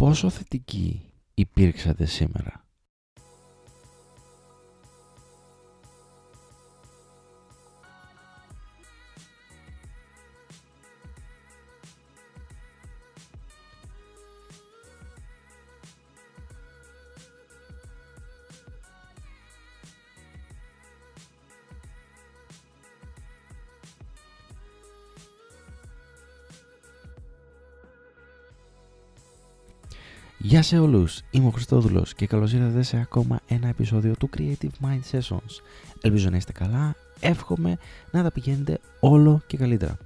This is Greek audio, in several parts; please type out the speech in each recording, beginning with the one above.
πόσο θετικοί υπήρξατε σήμερα; Γεια σε όλους, είμαι ο Χριστόδουλος και καλώς ήρθατε σε ακόμα ένα επεισόδιο του Creative Mind Sessions. Ελπίζω να είστε καλά, εύχομαι να τα πηγαίνετε όλο και καλύτερα.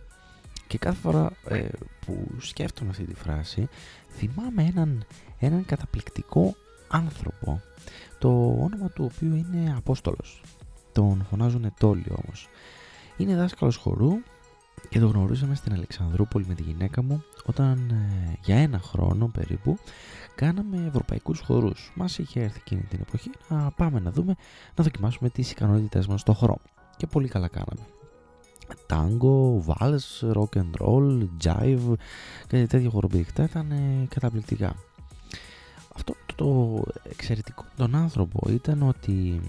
Και κάθε φορά ε, που σκέφτομαι αυτή τη φράση, θυμάμαι έναν, έναν καταπληκτικό άνθρωπο, το όνομα του οποίου είναι Απόστολος. Τον φωνάζουν Τόλιο όμως. Είναι δάσκαλος χορού και το γνωρίζαμε στην Αλεξανδρούπολη με τη γυναίκα μου όταν ε, για ένα χρόνο περίπου κάναμε ευρωπαϊκούς χορούς. Μας είχε έρθει εκείνη την εποχή να πάμε να δούμε, να δοκιμάσουμε τις ικανότητές μας στο χορό. Και πολύ καλά κάναμε. Τάγκο, βάλς, rock and roll, jive, κάτι τέτοια χοροπηδικά ήταν ε, καταπληκτικά. Αυτό το εξαιρετικό τον άνθρωπο ήταν ότι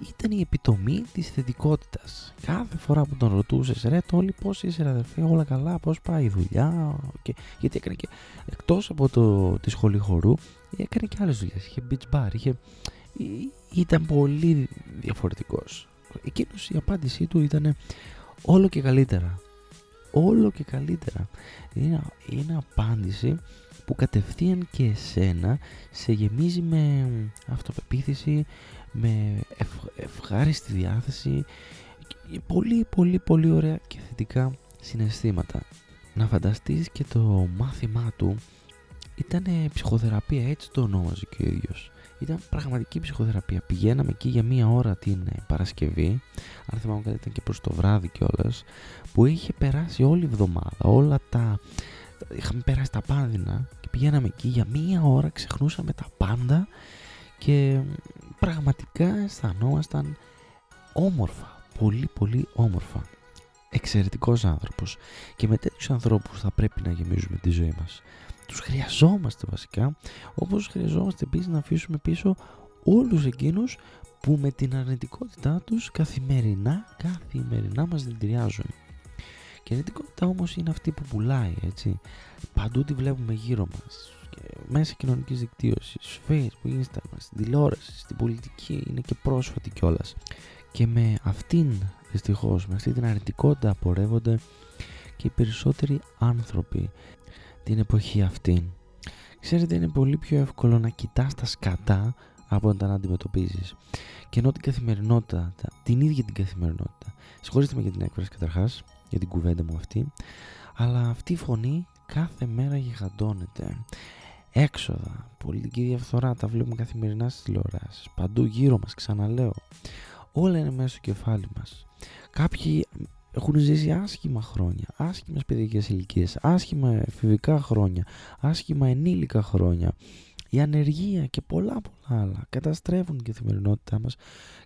ήταν η επιτομή της θετικότητας. Κάθε φορά που τον ρωτούσες, ρε Τόλι πώς είσαι ρε αδερφέ, όλα καλά, πώς πάει η δουλειά, και, γιατί έκανε και εκτός από το, τη σχολή χορού, έκανε και άλλες δουλειές, είχε beach bar, είχε, ήταν πολύ διαφορετικός. Εκείνος η απάντησή του ήταν όλο και καλύτερα. Όλο και καλύτερα. Είναι, είναι απάντηση που κατευθείαν και εσένα σε γεμίζει με αυτοπεποίθηση, με ευχάριστη διάθεση πολύ πολύ πολύ ωραία και θετικά συναισθήματα. Να φανταστείς και το μάθημά του ήταν ψυχοθεραπεία, έτσι το ονόμαζε και ο ίδιος. Ήταν πραγματική ψυχοθεραπεία. Πηγαίναμε εκεί για μία ώρα την ε, Παρασκευή, αν θυμάμαι καλά ήταν και προς το βράδυ κιόλας, που είχε περάσει όλη η εβδομάδα, όλα τα... Είχαμε περάσει τα πάνδυνα και πηγαίναμε εκεί για μία ώρα, ξεχνούσαμε τα πάντα και πραγματικά αισθανόμασταν όμορφα, πολύ πολύ όμορφα. Εξαιρετικός άνθρωπος και με τέτοιους ανθρώπους θα πρέπει να γεμίζουμε τη ζωή μας. Τους χρειαζόμαστε βασικά, όπως χρειαζόμαστε επίσης να αφήσουμε πίσω όλους εκείνους που με την αρνητικότητά τους καθημερινά, καθημερινά μας δηλητηριάζουν. Και η αρνητικότητα όμως είναι αυτή που πουλάει, έτσι. Παντού τη βλέπουμε γύρω μας μέσα κοινωνικής δικτύωσης, Facebook, Instagram, στην τηλεόραση, στην πολιτική, είναι και πρόσφατη κιόλας. Και με αυτήν δυστυχώς, με αυτή την αρνητικότητα πορεύονται και οι περισσότεροι άνθρωποι την εποχή αυτή. Ξέρετε, είναι πολύ πιο εύκολο να κοιτάς τα σκατά από να τα αντιμετωπίζεις. Και ενώ την καθημερινότητα, την ίδια την καθημερινότητα, συγχωρείτε με για την έκφραση καταρχάς, για την κουβέντα μου αυτή, αλλά αυτή η φωνή κάθε μέρα γιγαντώνεται έξοδα, πολιτική διαφθορά, τα βλέπουμε καθημερινά στις τηλεοράσεις, παντού γύρω μας, ξαναλέω. Όλα είναι μέσα στο κεφάλι μας. Κάποιοι έχουν ζήσει άσχημα χρόνια, άσχημες παιδικές ηλικίες, άσχημα εφηβικά χρόνια, άσχημα ενήλικα χρόνια. Η ανεργία και πολλά πολλά άλλα καταστρέφουν την καθημερινότητά μας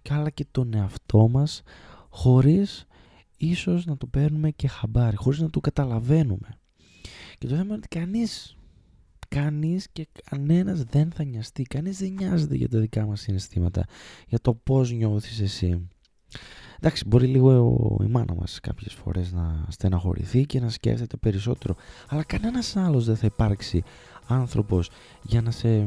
και αλλά και τον εαυτό μας χωρίς ίσως να το παίρνουμε και χαμπάρι, χωρίς να το καταλαβαίνουμε. Και το θέμα είναι ότι κανείς κανείς και κανένας δεν θα νοιαστεί. Κανείς δεν νοιάζεται για τα δικά μας συναισθήματα, για το πώς νιώθεις εσύ. Εντάξει, μπορεί λίγο η μάνα μας κάποιες φορές να στεναχωρηθεί και να σκέφτεται περισσότερο, αλλά κανένας άλλος δεν θα υπάρξει άνθρωπος για να σε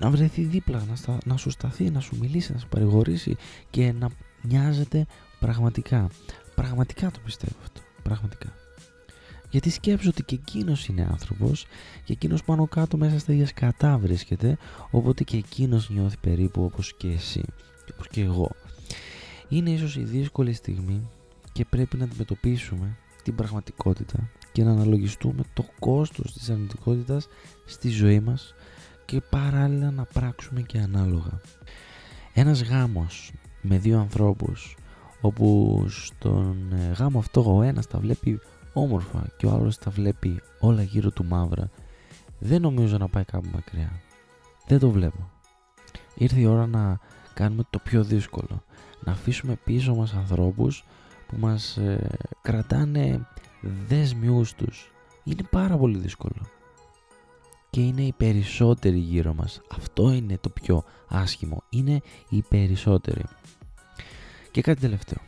να βρεθεί δίπλα, να, στα, να σου σταθεί, να σου μιλήσει, να σου παρηγορήσει και να νοιάζεται πραγματικά. Πραγματικά το πιστεύω αυτό. Πραγματικά. Γιατί σκέψω ότι και εκείνος είναι άνθρωπος και εκείνος πάνω κάτω μέσα στα ίδια σκατά βρίσκεται, οπότε και εκείνος νιώθει περίπου όπως και εσύ, όπως και εγώ. Είναι ίσως η δύσκολη στιγμή και πρέπει να αντιμετωπίσουμε την πραγματικότητα και να αναλογιστούμε το κόστος της αρνητικότητας στη ζωή μας και παράλληλα να πράξουμε και ανάλογα. Ένας γάμος με δύο ανθρώπους όπου στον ε, γάμο αυτό ο ένας τα βλέπει όμορφα και ο άλλος τα βλέπει όλα γύρω του μαύρα, δεν νομίζω να πάει κάπου μακριά. Δεν το βλέπω. Ήρθε η ώρα να κάνουμε το πιο δύσκολο. Να αφήσουμε πίσω μας ανθρώπους που μας ε, κρατάνε δέσμιους τους. Είναι πάρα πολύ δύσκολο. και είναι οι περισσότεροι γύρω μας. Αυτό είναι το πιο άσχημο. Είναι οι περισσότεροι. Και κάτι τελευταίο.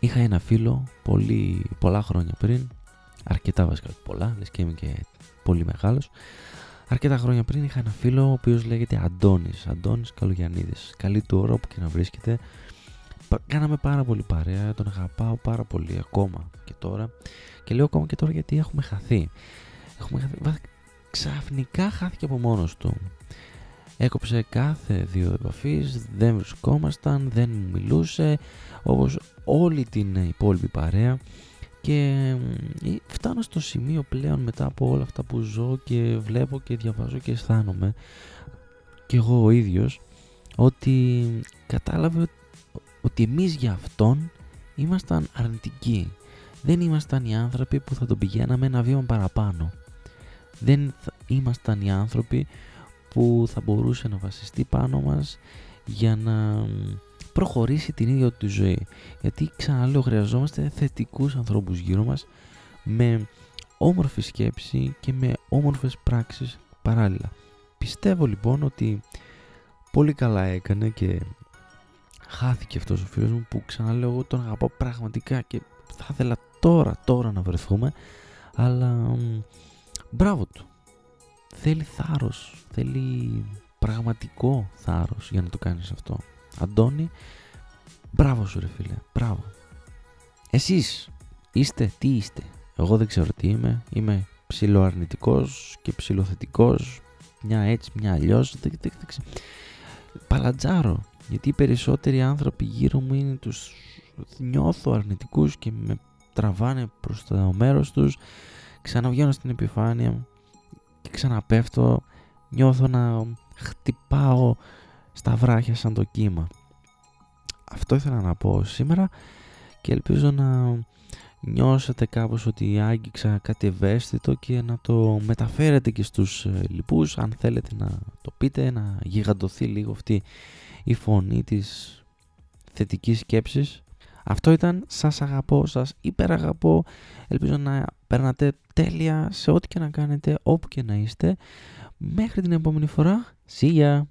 Είχα ένα φίλο πολύ, πολλά χρόνια πριν, αρκετά βασικά πολλά, λες και είμαι και πολύ μεγάλος, αρκετά χρόνια πριν είχα ένα φίλο ο οποίος λέγεται Αντώνης, Αντώνης Καλογιαννίδης. Καλή του ώρα όπου και να βρίσκεται. Κάναμε πάρα πολύ παρέα, τον αγαπάω πάρα πολύ ακόμα και τώρα. Και λέω ακόμα και τώρα γιατί έχουμε χαθεί. Έχουμε χαθεί. Ξαφνικά χάθηκε από μόνος του. Έκοψε κάθε δύο επαφής, δεν βρισκόμασταν, δεν μιλούσε, όπως όλη την υπόλοιπη παρέα και φτάνω στο σημείο πλέον μετά από όλα αυτά που ζω και βλέπω και διαβάζω και αισθάνομαι και εγώ ο ίδιος ότι κατάλαβε ότι εμείς για αυτόν ήμασταν αρνητικοί. Δεν ήμασταν οι άνθρωποι που θα τον πηγαίναμε ένα βήμα παραπάνω. Δεν ήμασταν οι άνθρωποι που θα μπορούσε να βασιστεί πάνω μας για να προχωρήσει την ίδια του ζωή. Γιατί ξαναλέω χρειαζόμαστε θετικούς ανθρώπους γύρω μας με όμορφη σκέψη και με όμορφες πράξεις παράλληλα. Πιστεύω λοιπόν ότι πολύ καλά έκανε και χάθηκε αυτός ο φίλος μου που ξαναλέω εγώ τον αγαπάω πραγματικά και θα ήθελα τώρα τώρα να βρεθούμε αλλά μπράβο του θέλει θάρρος θέλει πραγματικό θάρρος για να το κάνεις αυτό. Αντώνη μπράβο σου ρε φίλε μπράβο. Εσείς είστε τι είστε. Εγώ δεν ξέρω τι είμαι είμαι ψιλοαρνητικός και ψιλοθετικός μια έτσι μια αλλιώς δεν, δεν, δεν, παλατζάρω γιατί οι περισσότεροι άνθρωποι γύρω μου είναι τους νιώθω αρνητικούς και με τραβάνε προς το μέρος τους ξαναβγαίνω στην επιφάνεια και ξαναπέφτω νιώθω να χτυπάω στα βράχια σαν το κύμα. Αυτό ήθελα να πω σήμερα και ελπίζω να νιώσετε κάπως ότι άγγιξα κάτι ευαίσθητο και να το μεταφέρετε και στους ε, λοιπούς. Αν θέλετε να το πείτε να γιγαντωθεί λίγο αυτή η φωνή της θετικής σκέψης. Αυτό ήταν. Σας αγαπώ, σας υπεραγαπώ. Ελπίζω να περνάτε τέλεια σε ό,τι και να κάνετε όπου και να είστε μέχρι την επόμενη φορά See ya!